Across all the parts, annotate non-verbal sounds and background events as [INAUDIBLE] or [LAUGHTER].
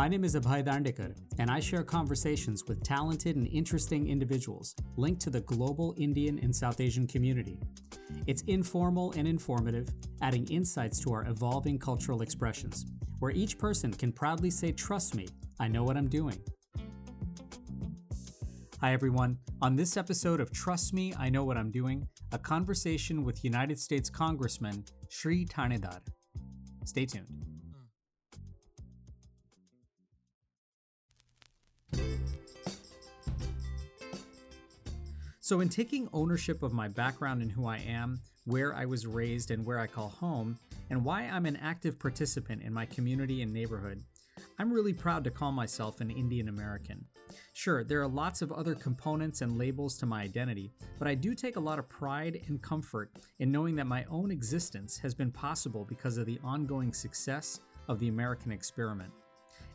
My name is Abhay Dandekar, and I share conversations with talented and interesting individuals linked to the global Indian and South Asian community. It's informal and informative, adding insights to our evolving cultural expressions, where each person can proudly say, Trust me, I know what I'm doing. Hi, everyone. On this episode of Trust Me, I Know What I'm Doing, a conversation with United States Congressman Shri Thanedar. Stay tuned. So, in taking ownership of my background and who I am, where I was raised and where I call home, and why I'm an active participant in my community and neighborhood, I'm really proud to call myself an Indian American. Sure, there are lots of other components and labels to my identity, but I do take a lot of pride and comfort in knowing that my own existence has been possible because of the ongoing success of the American experiment.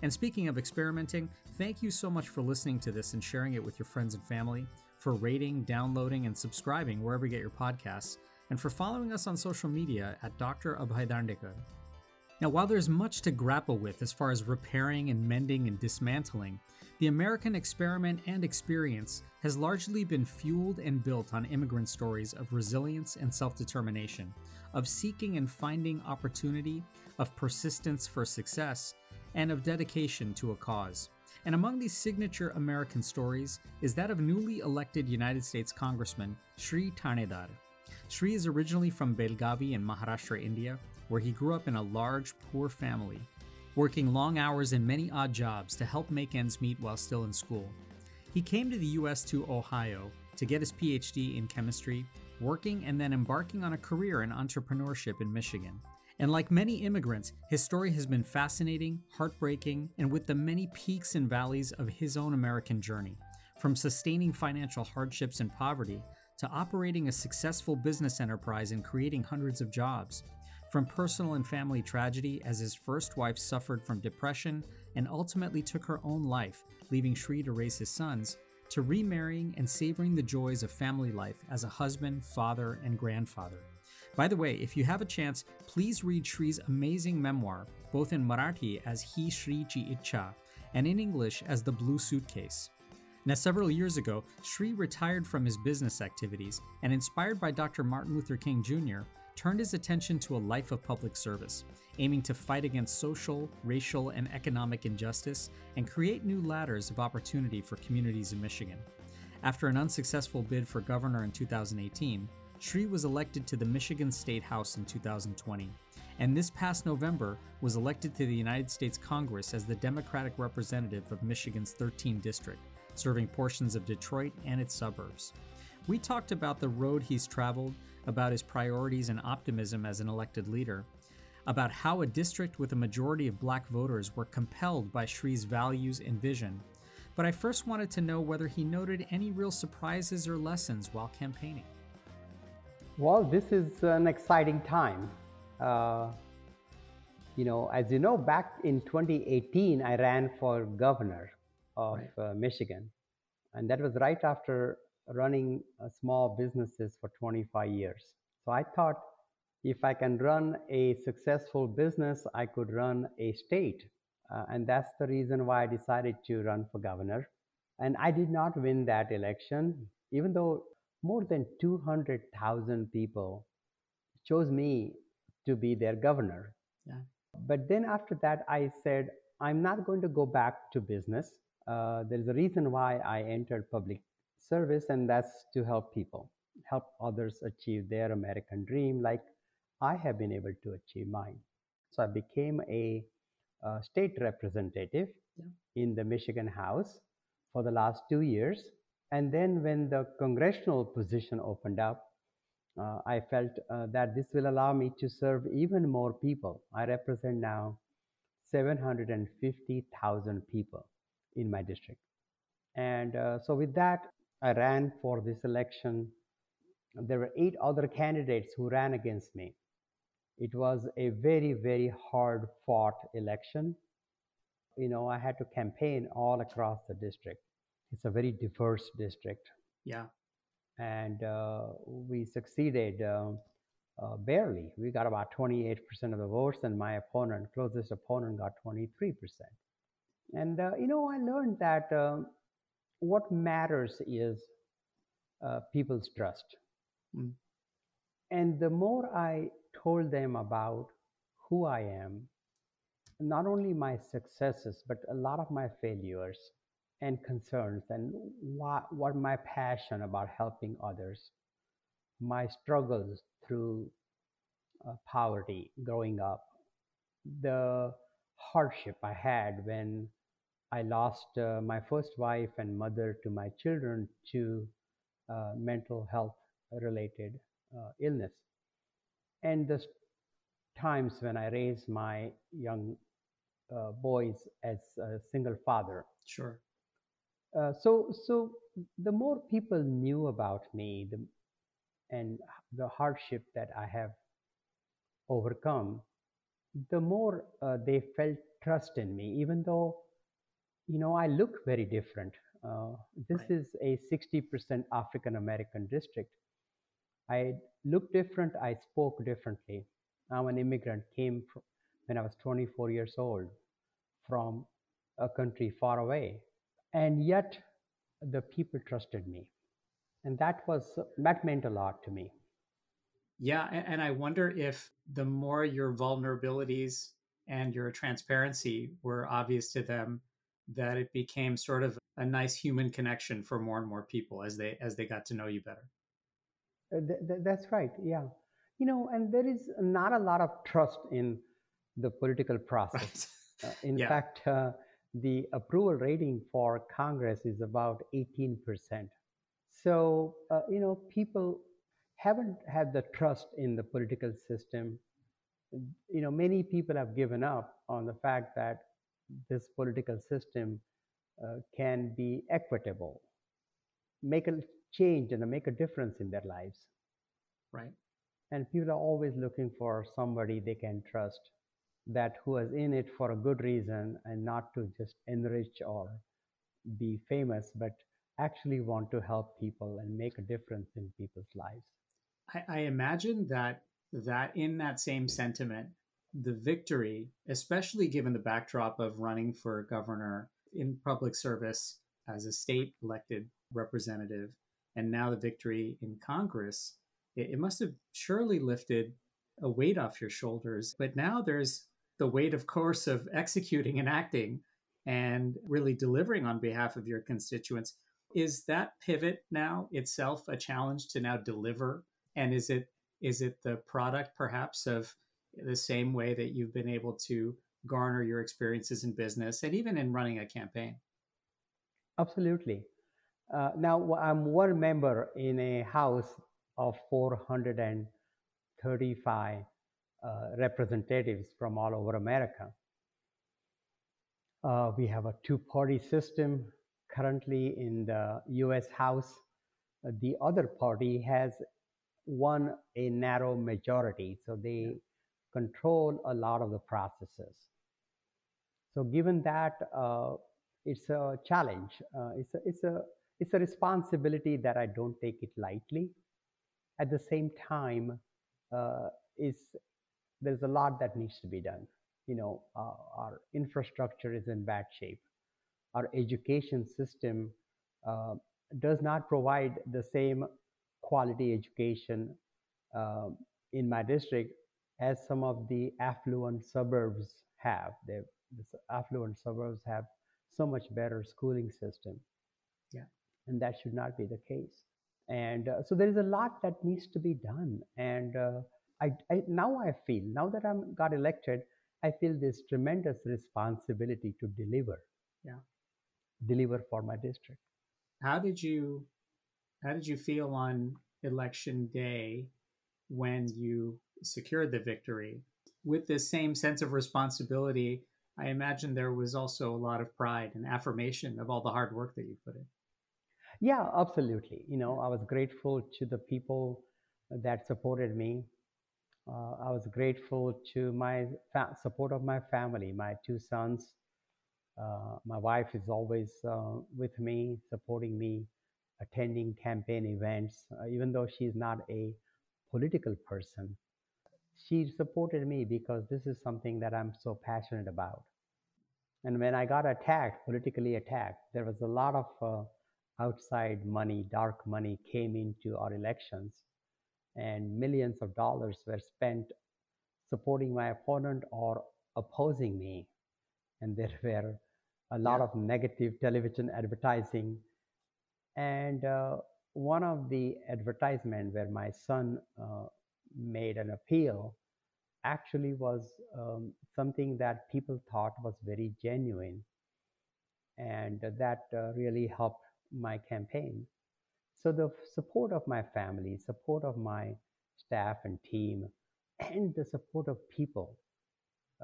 And speaking of experimenting, thank you so much for listening to this and sharing it with your friends and family, for rating, downloading, and subscribing wherever you get your podcasts, and for following us on social media at Dr. Abhay Dandekar. Now, while there's much to grapple with as far as repairing and mending and dismantling, the American experiment and experience has largely been fueled and built on immigrant stories of resilience and self determination, of seeking and finding opportunity, of persistence for success, and of dedication to a cause. And among these signature American stories is that of newly elected United States Congressman Shri Thanedar. Shri is originally from Belgavi in Maharashtra, India, where he grew up in a large, poor family, working long hours and many odd jobs to help make ends meet while still in school. He came to the US to Ohio to get his PhD in chemistry, working and then embarking on a career in entrepreneurship in Michigan. And like many immigrants, his story has been fascinating, heartbreaking, and with the many peaks and valleys of his own American journey. From sustaining financial hardships and poverty to operating a successful business enterprise and creating hundreds of jobs. From personal and family tragedy, as his first wife suffered from depression and ultimately took her own life, leaving Shri to raise his sons, to remarrying and savoring the joys of family life as a husband, father, and grandfather. By the way, if you have a chance, please read Shri's amazing memoir, both in Marathi as Hi Shri Chi Icha and in English as The Blue Suitcase. Now, several years ago, Shri retired from his business activities and, inspired by Dr. Martin Luther King Jr., turned his attention to a life of public service, aiming to fight against social, racial, and economic injustice and create new ladders of opportunity for communities in Michigan. After an unsuccessful bid for governor in 2018, Shri was elected to the Michigan State House in 2020, and this past November was elected to the United States Congress as the Democratic representative of Michigan's 13th district, serving portions of Detroit and its suburbs. We talked about the road he's traveled, about his priorities and optimism as an elected leader, about how a district with a majority of black voters were compelled by Shri's values and vision. But I first wanted to know whether he noted any real surprises or lessons while campaigning. Well, this is an exciting time. Uh, you know, as you know, back in 2018, I ran for governor of right. uh, Michigan. And that was right after running uh, small businesses for 25 years. So I thought if I can run a successful business, I could run a state. Uh, and that's the reason why I decided to run for governor. And I did not win that election, even though more than 200,000 people chose me to be their governor. Yeah. But then after that, I said, I'm not going to go back to business. Uh, there is a reason why I entered public service, and that's to help people, help others achieve their American dream, like I have been able to achieve mine. So I became a, a state representative yeah. in the Michigan House for the last two years. And then when the congressional position opened up, uh, I felt uh, that this will allow me to serve even more people. I represent now 750,000 people in my district. And uh, so, with that, I ran for this election. There were eight other candidates who ran against me. It was a very, very hard fought election. You know, I had to campaign all across the district. It's a very diverse district. Yeah. And uh, we succeeded uh, uh, barely. We got about 28% of the votes, and my opponent, closest opponent, got 23%. And, uh, you know, I learned that um, what matters is uh, people's trust. Mm. And the more I told them about who I am, not only my successes, but a lot of my failures and concerns, and what, what my passion about helping others, my struggles through uh, poverty growing up, the hardship I had when I lost uh, my first wife and mother to my children to uh, mental health related uh, illness. And the times when I raised my young uh, boys as a single father. Sure. Uh, so, so the more people knew about me, the, and the hardship that I have overcome, the more uh, they felt trust in me, even though, you know, I look very different. Uh, this right. is a 60% African American district. I look different, I spoke differently. I'm an immigrant, came from, when I was 24 years old from a country far away. And yet the people trusted me. And that was, that meant a lot to me. Yeah. And I wonder if the more your vulnerabilities and your transparency were obvious to them, that it became sort of a nice human connection for more and more people as they as they got to know you better. Uh, th- th- that's right. Yeah, you know, and there is not a lot of trust in the political process. Right. uh, in [LAUGHS] yeah. fact, uh, the approval rating for Congress is about 18%. So, uh, you know, people haven't had the trust in the political system. You know, many people have given up on the fact that this political system uh, can be equitable, make a change and make a difference in their lives. Right. And people are always looking for somebody they can trust that who is in it for a good reason and not to just enrich or be famous, but actually want to help people and make a difference in people's lives. I, I imagine that that in that same sentiment, the victory, especially given the backdrop of running for governor in public service as a state elected representative, and now the victory in Congress, it, it must have surely lifted a weight off your shoulders. But now there's the weight, of course, of executing and acting and really delivering on behalf of your constituents. Is that pivot now itself a challenge to now deliver? And is it is it the product perhaps of the same way that you've been able to garner your experiences in business and even in running a campaign? Absolutely. Uh, now, I'm one member in a house of 435 uh, representatives from all over America. Uh, we have a two party system currently in the US House. Uh, the other party has won a narrow majority, so they control a lot of the processes. So given that, uh, it's a challenge. Uh, it's, a, it's, a, it's a responsibility that I don't take it lightly. At the same time, uh, is there's a lot that needs to be done. You know, uh, our infrastructure is in bad shape. Our education system uh, does not provide the same quality education uh, in my district as some of the affluent suburbs have. They the affluent suburbs have so much better schooling system. Yeah. And that should not be the case. And uh, so there is a lot that needs to be done. And uh, I, I, now I feel, now that I'm got elected, I feel this tremendous responsibility to deliver. Yeah. Deliver for my district. How did you how did you feel on election day when you secured the victory? With this same sense of responsibility, I imagine there was also a lot of pride and affirmation of all the hard work that you put in. Yeah, absolutely. You know, I was grateful to the people that supported me. Uh, I was grateful to my fa- support of my family, my two sons. Uh, my wife is always uh, with me, supporting me, attending campaign events, uh, even though she's not a political person she supported me because this is something that I'm so passionate about. And when I got attacked, politically attacked, there was a lot of uh, outside money, dark money came into our elections, and millions of dollars were spent supporting my opponent or opposing me. And there [LAUGHS] were a lot Yeah. of negative television advertising. And uh, one of the advertisement where my son uh, made an appeal actually was um, something that people thought was very genuine and that uh, really helped my campaign so the support of my family support of my staff and team [CLEARS THROAT] and the support of people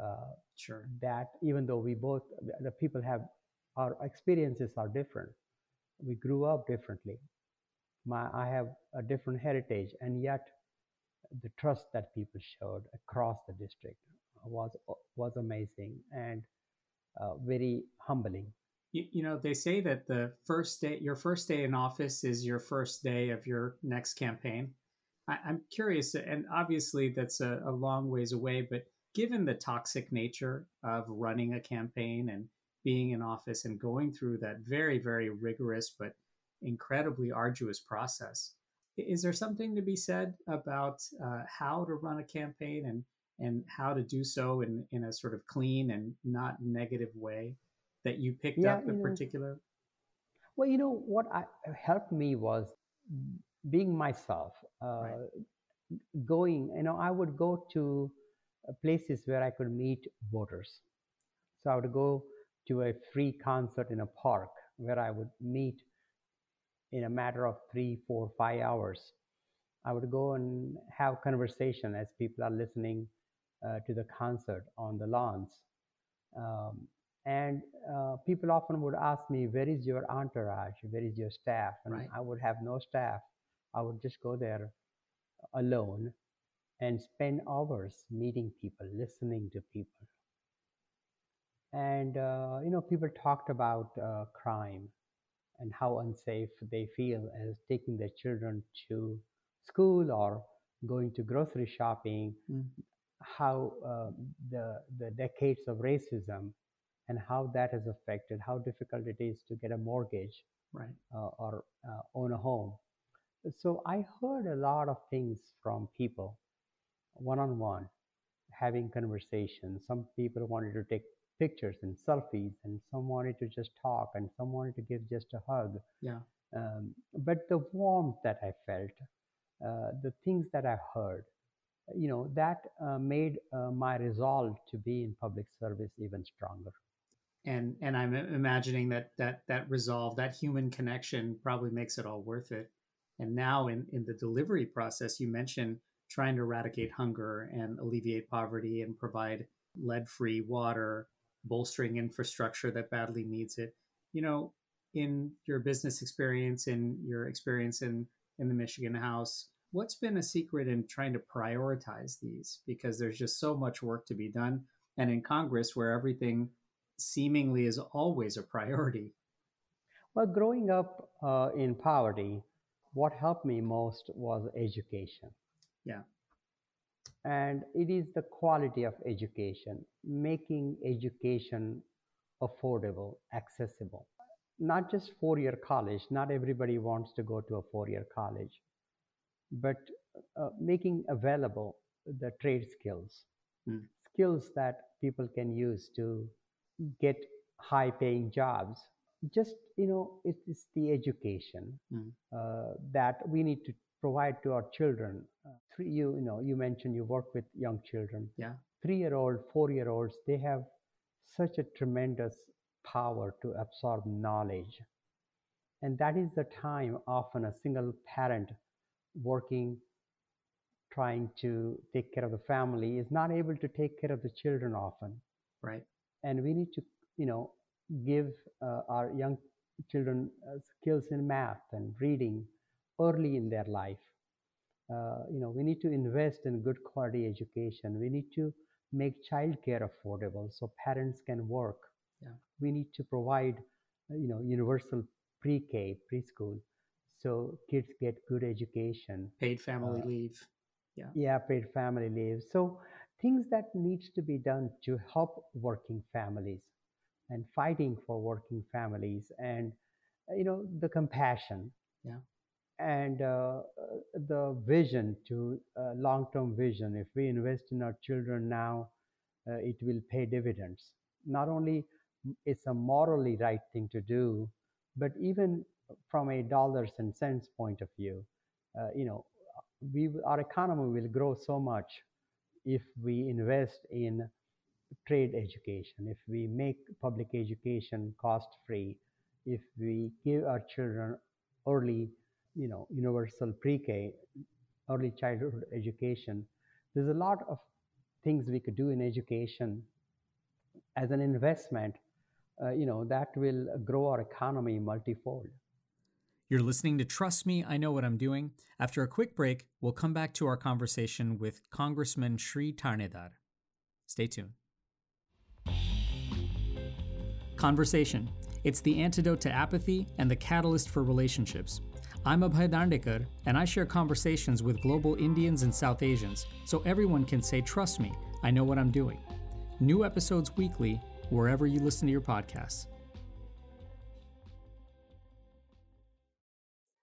uh, Sure. that even though we both the people have our experiences are different. We grew up differently. My i have a different heritage and yet the trust that people showed across the district was was amazing and uh, very humbling You, you know, they say that the first day, your first day in office is your first day of your next campaign. I, I'm curious, and obviously that's a, a long ways away, but given the toxic nature of running a campaign and being in office and going through that very, very rigorous but incredibly arduous process, is there something to be said about uh, how to run a campaign and and how to do so in, in a sort of clean and not negative way that you picked yeah up you in know particular? well you know what I, helped me was being myself uh, Right. going you know i would go to uh, places where i could meet voters so i would go to a free concert in a park where i would meet in a matter of three four five hours i would go and have conversation as people are listening uh, to the concert on the lawns um, and uh, people often would ask me where is your entourage where is your staff and Right. i would have no staff i would just go there alone and spend hours meeting people listening to people and uh, you know people talked about uh, crime and how unsafe they feel as taking their children to school or going to grocery shopping Mm. how uh, the the decades of racism and how that has affected how difficult it is to get a mortgage Right. uh, or uh, own a home so i heard a lot of things from people one on one having conversations some people wanted to take pictures and selfies and some wanted to just talk and some wanted to give just a hug Yeah. um, but the warmth that I felt, uh, the things that I heard, you know, that uh, made uh, my resolve to be in public service even stronger. And and I'm imagining that that that resolve, that human connection, probably makes it all worth it. And now in in the delivery process, you mentioned trying to eradicate hunger and alleviate poverty and provide lead-free water, bolstering infrastructure that badly needs it. You know, in your business experience, in your experience in in the Michigan House, what's been a secret in trying to prioritize these? Because there's just so much work to be done, and in Congress, where everything seemingly is always a priority. Well, growing up uh, in poverty, what helped me most was education. Yeah. And it is the quality of education, making education affordable, accessible. Not just four year college, not everybody wants to go to a four year college, but uh, making available the trade skills, Mm. skills that people can use to get high paying jobs. Just, you know, it is the education Mm. uh, that we need to provide to our children. Uh, three, you, you know, you mentioned you work with young children. Yeah. Three year old, four year olds, they have such a tremendous power to absorb knowledge. And that is the time often a single parent working, trying to take care of the family is not able to take care of the children often. Right. And we need to, you know, give uh, our young children uh, skills in math and reading early in their life. Uh, you know, we need to invest in good quality education. We need to make childcare affordable so parents can work. Yeah. We need to provide, uh, you know, universal pre-K, preschool, so kids get good education. Paid family Uh, leave. Yeah, paid family leave. So things that needs to be done to help working families and fighting for working families and you know the compassion Yeah. and uh, the vision to uh, long-term vision if we invest in our children now uh, it will pay dividends not only it's a morally right thing to do but even from a dollars and cents point of view uh, you know we our economy will grow so much if we invest in trade education if we make public education cost free if we give our children early you know universal pre-k early childhood education there's a lot of things we could do in education as an investment uh, you know that will grow our economy multifold You're listening to Trust Me, I Know What I'm Doing. After a quick break, we'll come back to our conversation with Congressman Shri Thanedar. Stay tuned. Conversation. It's the antidote to apathy and the catalyst for relationships. I'm Abhay Dandekar, and I share conversations with global Indians and South Asians so everyone can say, Trust me, I know what I'm doing. New episodes weekly, wherever you listen to your podcasts.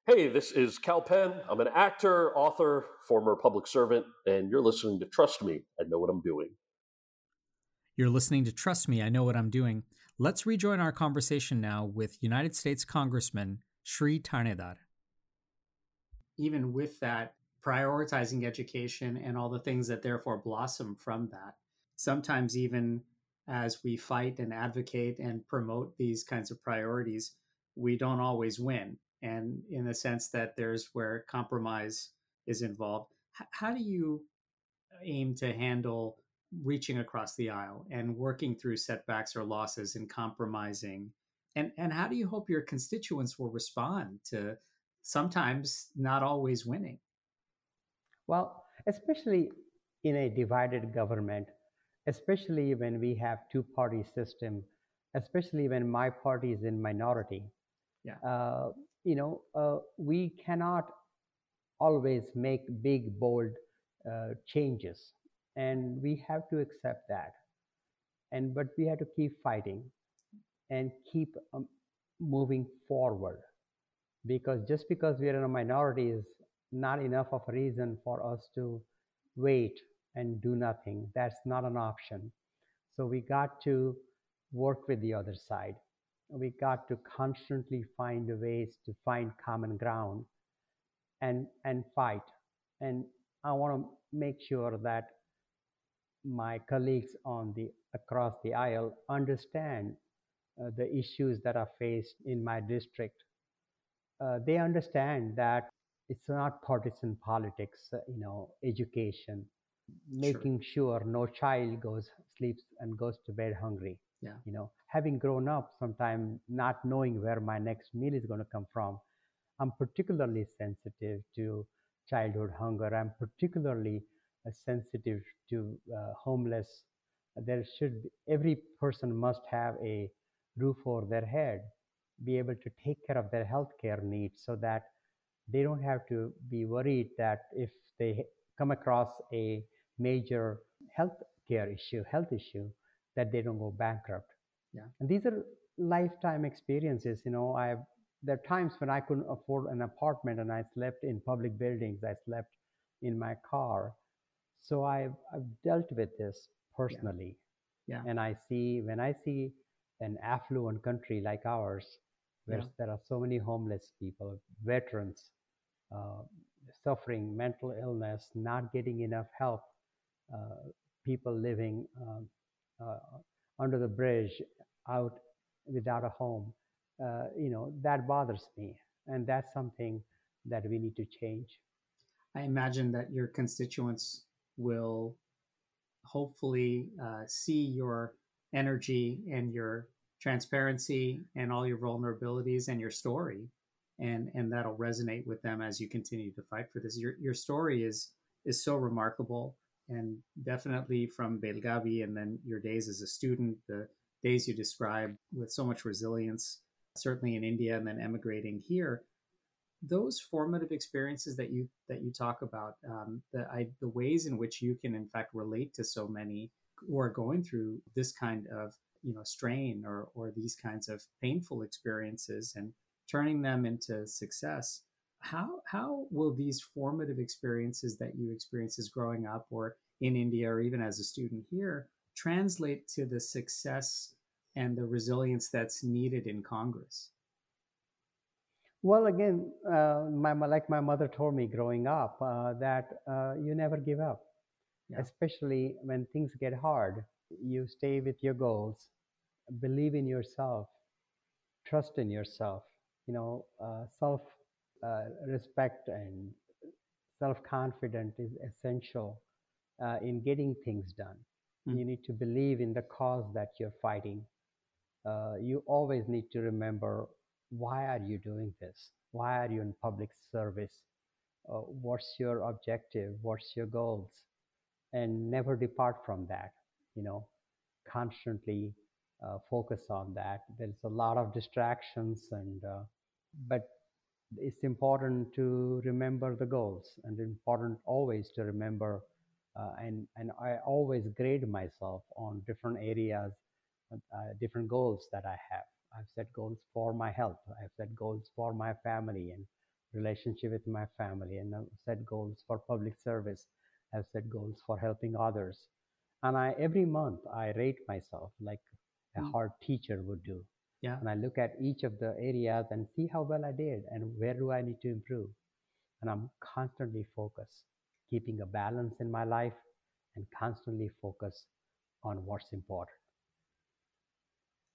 Hey, this is Kal Penn. I'm an actor, author, former public servant, and you're listening to Trust Me, I Know What I'm Doing. You're listening to Trust Me, I Know What I'm Doing. Let's rejoin our conversation now with United States Congressman Shri Thanedar. Even with that, prioritizing education and all the things that therefore blossom from that, sometimes even as we fight and advocate and promote these kinds of priorities, we don't always win. And in the sense that there's where compromise is involved. H- how do you aim to handle reaching across the aisle and working through setbacks or losses and compromising and and how do you hope your constituents will respond to sometimes not always winning well especially in a divided government especially when we have two party system especially when my party is in minority Yeah. uh, you know uh, we cannot always make big bold uh, changes and we have to accept that. And but we have to keep fighting and keep um, moving forward because just because we are in a minority is not enough of a reason for us to wait and do nothing. That's not an option. So we got to work with the other side we got to constantly find ways to find common ground and and fight and i want to make sure that my colleagues on the across the aisle understand uh, the issues that are faced in my district. Uh, they understand that it's not partisan politics, uh, you know, education, making sure no child goes sleeps and goes to bed hungry. Yeah. You know, having grown up sometime not knowing where my next meal is going to come from, I'm particularly sensitive to childhood hunger. I'm particularly uh, sensitive to uh, homeless. There should be, every person must have a roof over their head, be able to take care of their healthcare needs, so that they don't have to be worried that if they come across a major health care issue, health issue, that they don't go bankrupt. Yeah. And these are lifetime experiences. You know, I've there are times when I couldn't afford an apartment and I slept in public buildings. I slept in my car. So I've, I've dealt with this personally. Yeah. And I see, when I see an affluent country like ours, where Yeah. there are so many homeless people, veterans, uh, suffering mental illness, not getting enough help, uh, people living um, uh, under the bridge, out without a home, uh, you know, that bothers me. And that's something that we need to change. i imagine that your constituents will hopefully uh, see your energy and your transparency and all your vulnerabilities and your story and and that'll resonate with them as you continue to fight for this your your story is is so remarkable and definitely from Belgavi and then your days as a student the days you describe with so much resilience certainly in India and then emigrating here those formative experiences that you that you talk about um, the I, the ways in which you can in fact relate to so many who are going through this kind of you know strain or or these kinds of painful experiences and turning them into success how how will these formative experiences that you experience as growing up or in India or even as a student here translate to the success and the resilience that's needed in Congress? Well, again, uh, my, like my mother told me growing up, uh, that uh, you never give up, yeah. especially when things get hard. You stay with your goals, believe in yourself, trust in yourself. You know, uh, self respect and self confidence is essential uh, in getting things done. Mm. You need to believe in the cause that you're fighting. you always need to remember why are you doing this? Why are you in public service? Uh, what's your objective? What's your goals? And never depart from that. You know, constantly uh, focus on that. There's a lot of distractions, and uh, but it's important to remember the goals, and important always to remember. Uh, and and I always grade myself on different areas, uh, different goals that I have I've set goals for my health. I've set goals for my family and relationship with my family, and I've set goals for public service. I've set goals for helping others. And I every month I rate myself like a mm. hard teacher would do. Yeah. And I look at each of the areas and see how well I did and where do I need to improve. And I'm constantly focused, keeping a balance in my life and constantly focus on what's important.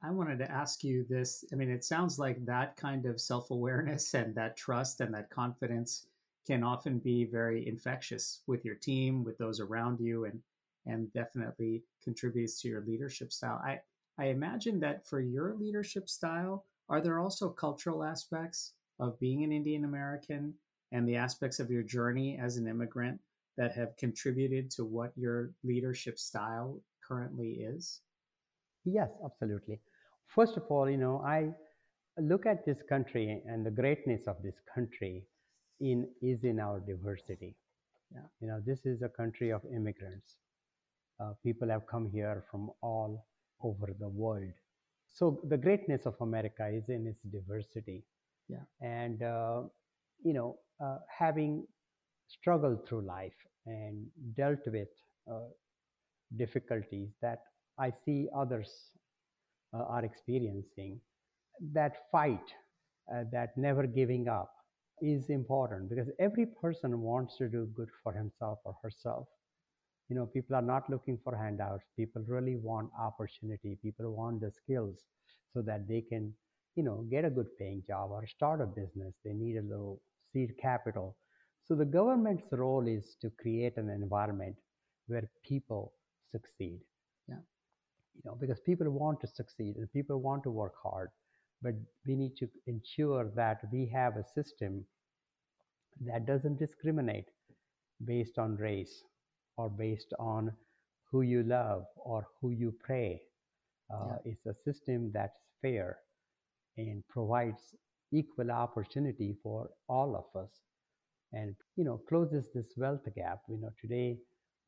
I wanted to ask you this. I mean, it sounds like that kind of self awareness and that trust and that confidence can often be very infectious with your team, with those around you, and and definitely contributes to your leadership style. I I imagine that for your leadership style, are there also cultural aspects of being an Indian American and the aspects of your journey as an immigrant that have contributed to what your leadership style currently is? Yes, absolutely. First of all, you know, I look at this country and the greatness of this country in is in our diversity. Yeah. You know, this is a country of immigrants. Uh, people have come here from all over the world. So the greatness of America is in its diversity. Yeah. And uh, you know, uh, having struggled through life and dealt with uh, difficulties that I see others uh, are experiencing, that fight, uh, that never giving up is important because every person wants to do good for himself or herself. You know, people are not looking for handouts. People really want opportunity. People want the skills so that they can, you know, get a good paying job or start a business. They need a little seed capital. So the government's role is to create an environment where people succeed Yeah. you know because people want to succeed and people want to work hard but we need to ensure that we have a system that doesn't discriminate based on race or based on who you love or who you pray uh, yeah. it's a system that's fair and provides equal opportunity for all of us and you know closes this wealth gap you know today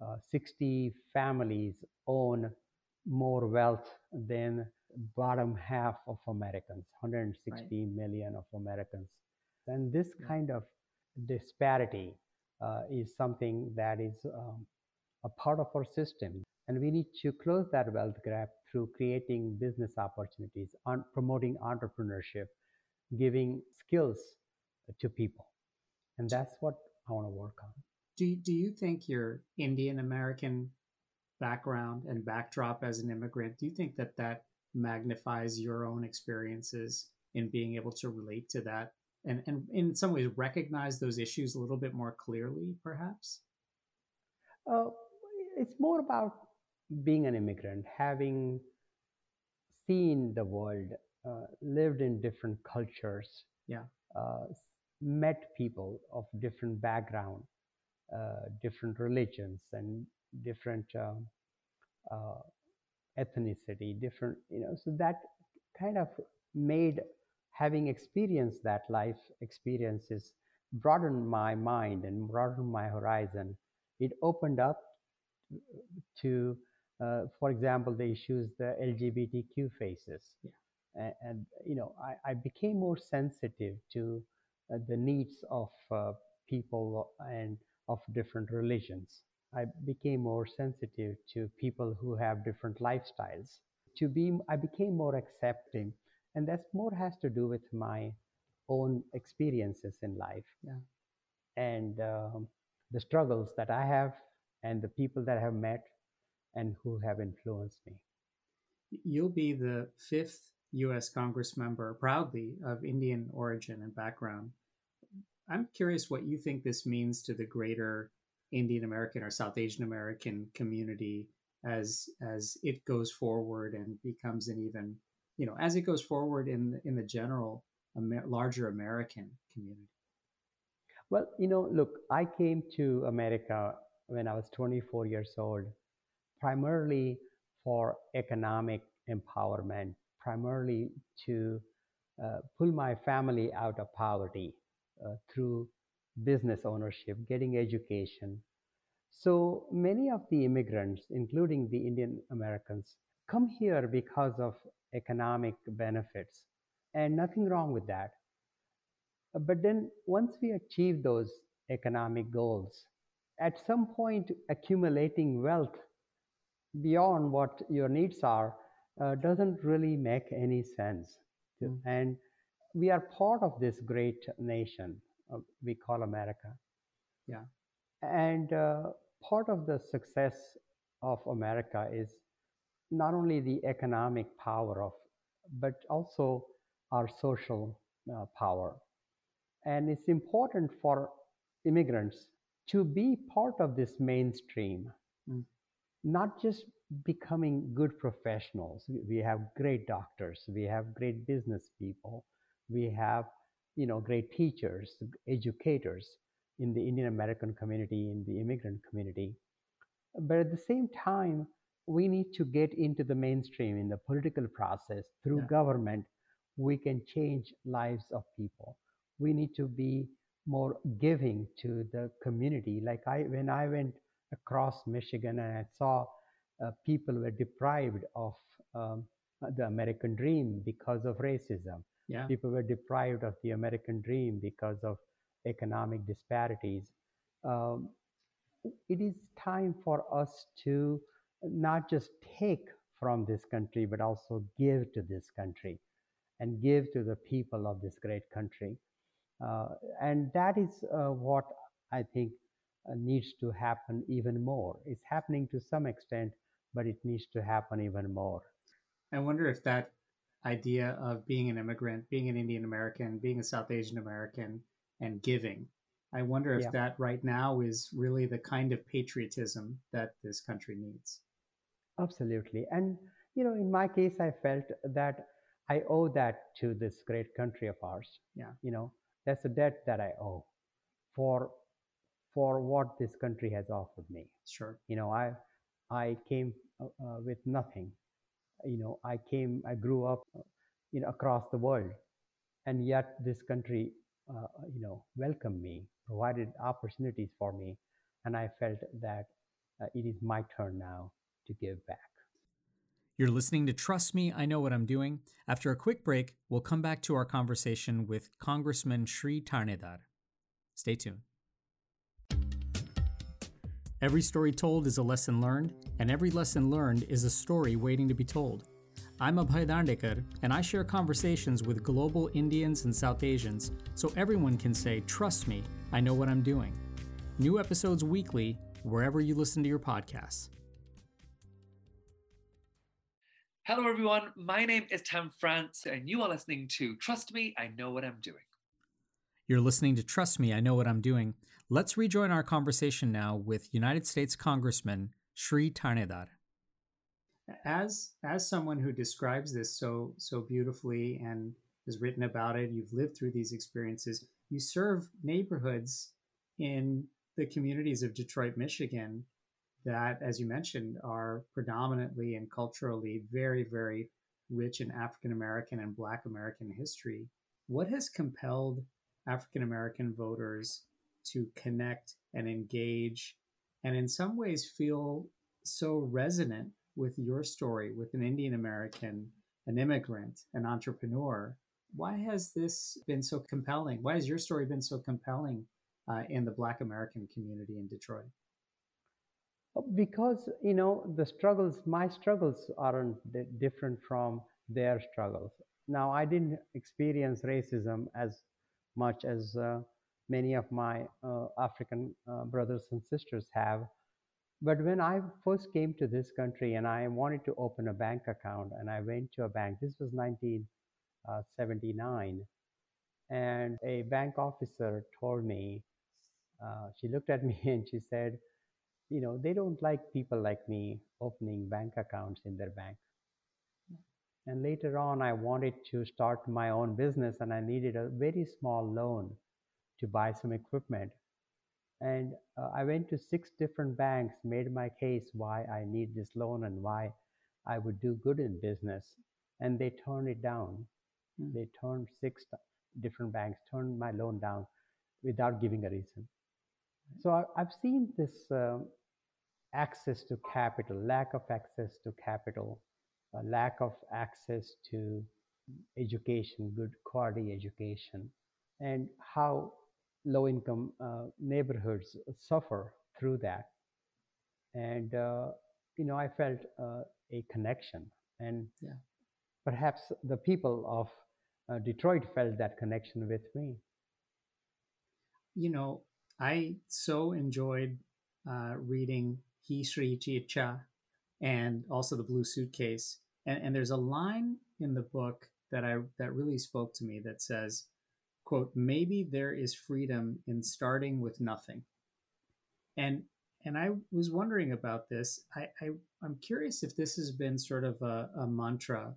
uh, 60 families own more wealth than bottom half of Americans, 160 right. million of Americans. And this yeah. kind of disparity uh, is something that is um, a part of our system. And we need to close that wealth gap through creating business opportunities, on promoting entrepreneurship, giving skills to people. And that's what I want to work on. Do, do you think your Indian American background and backdrop as an immigrant, do you think that that magnifies your own experiences in being able to relate to that and, and in some ways recognize those issues a little bit more clearly, perhaps? Uh, it's more about being an immigrant, having seen the world, uh, lived in different cultures, yeah, uh, met people of different background, uh, different religions, and different um, uh, ethnicity, different, you know, so that kind of made having experienced that life experiences broadened my mind and broadened my horizon. It opened up to Uh, for example, the issues the LGBTQ faces. Yeah. And, and, you know, I, I became more sensitive to uh, the needs of uh, people and of different religions. I became more sensitive to people who have different lifestyles. To be, I became more accepting, and that's more has to do with my own experiences in life. Yeah. And um, the struggles that I have, and the people that I have met, and who have influenced me. You'll be the fifth U.S. Congress member, proudly of Indian origin and background. I'm curious what you think this means to the greater Indian American or South Asian American community as as it goes forward and becomes an even you know as it goes forward in in the general Amer- larger American community. Well, you know, look, I came to America when I was 24 years old, primarily for economic empowerment, primarily to uh, pull my family out of poverty uh, through business ownership, getting education. So many of the immigrants, including the Indian Americans, come here because of economic benefits, and nothing wrong with that. But then once we achieve those economic goals, at some point, accumulating wealth beyond what your needs are uh, doesn't really make any sense. Mm. And we are part of this great nation uh, we call America. Yeah. And uh, part of the success of America is not only the economic power of, but also our social uh, power. And it's important for immigrants to be part of this mainstream, Mm. not just becoming good professionals. We- have great doctors, we have great business people, we have you know great teachers, educators in the Indian American community, in the immigrant community. But at the same time, we need to get into the mainstream in the political process through Yeah. government. We can change lives of people. We need to be more giving to the community. Like I, when I went across Michigan and I saw uh, people were deprived of um, the American dream because of racism. Yeah. People were deprived of the American dream because of economic disparities. Um, it is time for us to not just take from this country, but also give to this country and give to the people of this great country. Uh, and that is uh, what I think uh, needs to happen even more. It's happening to some extent, but it needs to happen even more. I wonder if that idea of being an immigrant, being an Indian American, being a South Asian American, and giving. I wonder if Yeah. that right now is really the kind of patriotism that this country needs. Absolutely. And, you know, in my case, I felt that I owe that to this great country of ours. Yeah. You know, that's a debt that I owe for for what this country has offered me. Sure. You know, I I came uh, uh, with nothing. You know, I came, I grew up, uh, you know, across the world, and yet this country, uh, you know, welcomed me, provided opportunities for me, and I felt that uh, it is my turn now to give back. You're listening to Trust Me, I Know What I'm Doing. After a quick break, we'll come back to our conversation with Congressman Shri Thanedar. Stay tuned. Every story told is a lesson learned, and every lesson learned is a story waiting to be told. I'm Abhay Dandekar, and I share conversations with global Indians and South Asians so everyone can say, Trust me, I know what I'm doing. New episodes weekly, wherever you listen to your podcasts. Hello, everyone. My name is Tan France, and you are listening to Trust Me, I Know What I'm Doing. You're listening to Trust Me, I Know What I'm Doing. Let's rejoin our conversation now with United States Congressman Shri Thanedar. As as someone who describes this so so beautifully and has written about it, you've lived through these experiences. You serve neighborhoods in the communities of Detroit, Michigan, that, as you mentioned, are predominantly and culturally very, very rich in African American and Black American history. What has compelled African American voters to connect and engage and in some ways feel so resonant with your story, with an Indian American, an immigrant, an entrepreneur, why has this been so compelling? Why has your story been so compelling uh, in the Black American community in Detroit? Because, you know, the struggles, my struggles aren't different from their struggles. Now, I didn't experience racism as much as uh, many of my uh, African uh, brothers and sisters have. But when I first came to this country and I wanted to open a bank account, and I went to a bank, this was 1979, uh, and a bank officer told me, uh, she looked at [LAUGHS] me and she said, you know, they don't like people like me opening bank accounts in their bank. And later on, I wanted to start my own business and I needed a very small loan to buy some equipment. And uh, I went to six different banks, made my case why I need this loan and why I would do good in business. And they turned it down. Mm. They turned six different banks, turned my loan down without giving a reason. So I, have seen this uh, access to capital, lack of access to capital, lack of access to education, good quality education, and how low income uh, neighborhoods suffer through that. And, uh, you know, I felt uh, a connection. And yeah. perhaps the people of uh, Detroit felt that connection with me. You know, I so enjoyed uh, reading He Shri Chicha and also the Blue Suitcase. And, and there's a line in the book that I that really spoke to me that says, "quote Maybe there is freedom in starting with nothing." And and I was wondering about this. I, I am curious if this has been sort of a, a mantra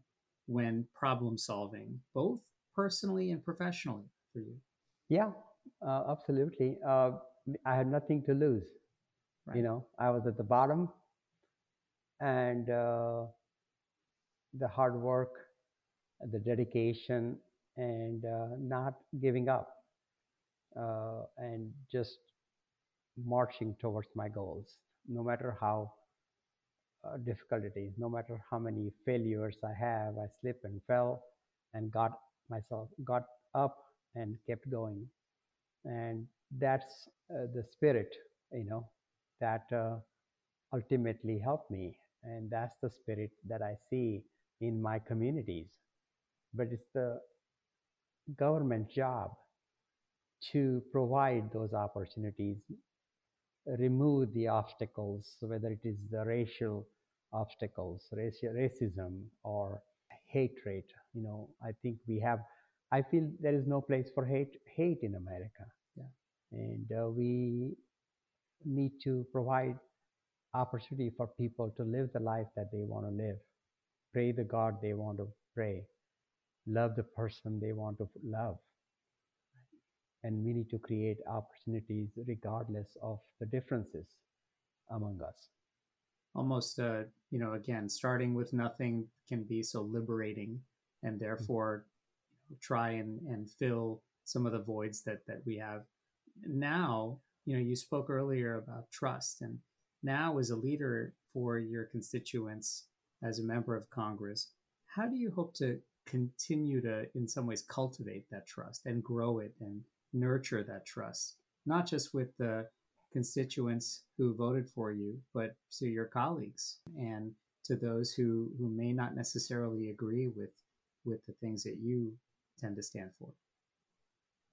when problem solving, both personally and professionally for you. Yeah, uh, absolutely. Uh, I had nothing to lose. Right. You know, I was at the bottom, and uh, the hard work, the dedication, and uh, not giving up, uh, and just marching towards my goals, no matter how uh, difficult it is, no matter how many failures I have, I slipped and fell, and got myself got up and kept going, and that's uh, the spirit, you know, that uh, ultimately helped me, and that's the spirit that I see in my communities. But it's the government job to provide those opportunities, remove the obstacles, whether it is the racial obstacles, racial, racism, or hatred. You know, I think we have. I feel there is no place for hate hate in America. Yeah. And uh, we need to provide opportunity for people to live the life that they want to live pray the God they want to pray, love the person they want to love. And we need to create opportunities regardless of the differences among us. Almost, uh, you know, again, starting with nothing can be so liberating, and mm-hmm. therefore. Try and, and fill some of the voids that, that we have. Now, you know, you spoke earlier about trust, and now as a leader for your constituents, as a member of Congress, how do you hope to continue to, in some ways, cultivate that trust and grow it and nurture that trust, not just with the constituents who voted for you, but to your colleagues and to those who, who may not necessarily agree with, with the things that you tend to stand for?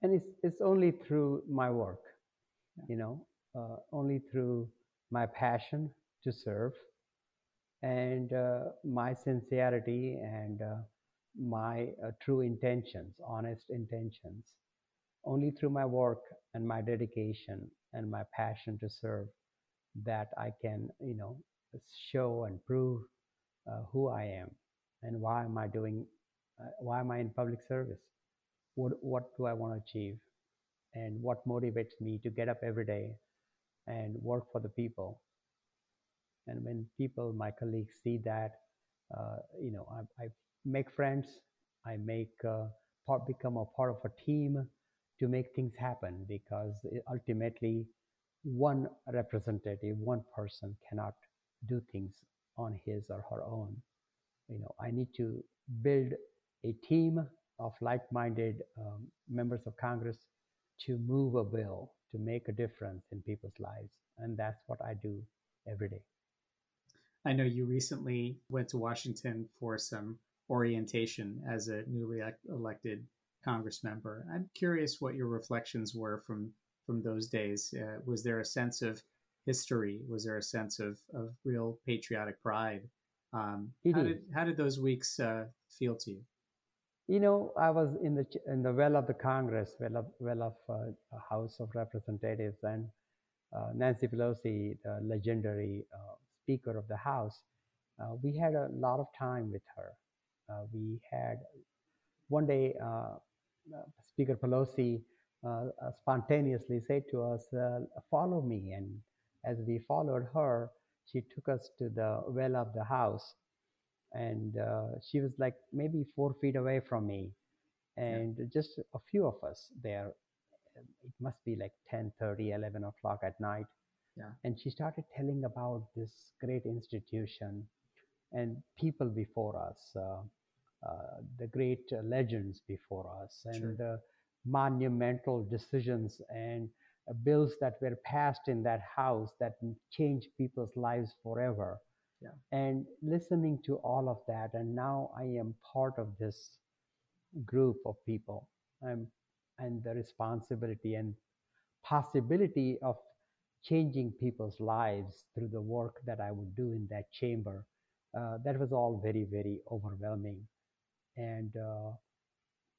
And it's, it's only through my work, yeah. you know, uh, only through my passion to serve and uh, my sincerity and uh, my uh, true intentions, honest intentions. Only through my work and my dedication and my passion to serve that I can, you know, show and prove uh, who I am and why am I doing, why am I in public service? What, what do I want to achieve? And what motivates me to get up every day and work for the people and when people, my colleagues, see that, uh, you know, I, I, make friends, I make uh, part, become a part of a team to make things happen because ultimately, one representative, one person cannot do things on his or her own. You know, I need to build a team of like-minded um, members of Congress to move a bill to make a difference in people's lives, and that's what I do every day. I know you recently went to Washington for some orientation as a newly elected Congress member. I'm curious what your reflections were from from those days. Uh, was there a sense of history? Was there a sense of, of real patriotic pride? Um, how did how did those weeks uh, feel to you? You know, I was in the in the well of the Congress, well of well of uh, House of Representatives, and uh, Nancy Pelosi, the legendary uh, Speaker of the House, uh, we had a lot of time with her. Uh, we had one day, uh, Speaker Pelosi spontaneously said to us, Follow me. And as we followed her, she took us to the well of the house. And she was like maybe four feet away from me. And yeah. just a few of us there. It must be like 10 30, 11 o'clock at night yeah. And she started telling about this great institution and people before us, uh, uh, the great uh, legends before us, and sure. the monumental decisions and uh, bills that were passed in that house that changed people's lives forever. Yeah. And listening to all of that, and now I am part of this group of people. I'm, and the responsibility and possibility of changing people's lives through the work that I would do in that chamber. Uh, that was all very, very overwhelming. And uh,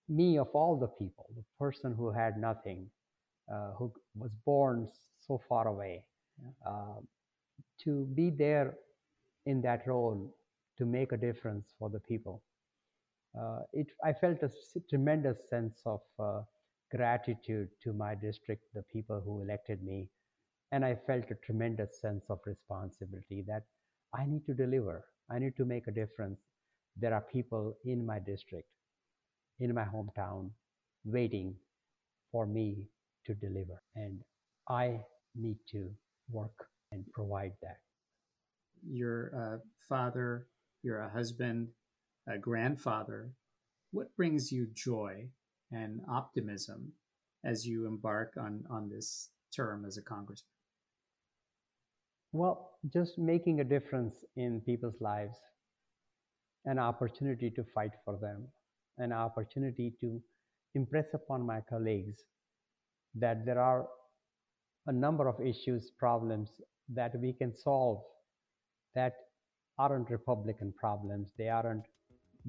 me, of all the people, the person who had nothing, uh, who was born so far away, uh, to be there in that role to make a difference for the people. Uh, it, I felt a tremendous sense of uh, gratitude to my district, the people who elected me, and I felt a tremendous sense of responsibility that I need to deliver. I need to make a difference. There are people in my district, in my hometown, waiting for me to deliver. And I need to work and provide that. You're a uh, father, you're a uh, husband, a grandfather. What brings you joy and optimism as you embark on, on this term as a congressman? Well, just making a difference in people's lives, an opportunity to fight for them, an opportunity to impress upon my colleagues that there are a number of issues, problems that we can solve that aren't Republican problems, they aren't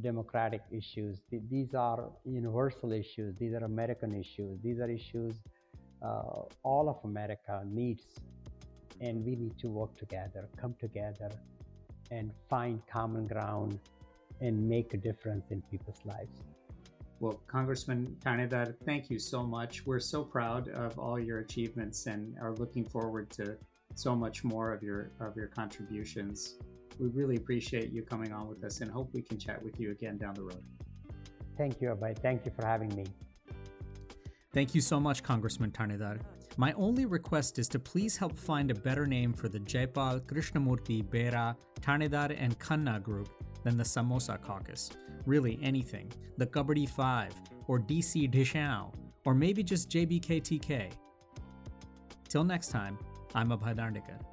democratic issues. These are universal issues, these are American issues, these are issues uh, all of America needs and we need to work together, come together, and find common ground and make a difference in people's lives. Well, Congressman Thanedar, thank you so much. We're so proud of all your achievements and are looking forward to so much more of your of your contributions. We really appreciate you coming on with us and hope we can chat with you again down the road. Thank you, Abhay. Thank you for having me. Thank you so much, Congressman Thanedar. My only request is to please help find a better name for the Jayapal, Krishnamoorthi, Bera, Thanedar, and Khanna group than the Samosa Caucus. Really, anything. The Kabaddi 5, or DC Dishao, or maybe just JBKTK. Till next time, I'm Abhay Darndekar.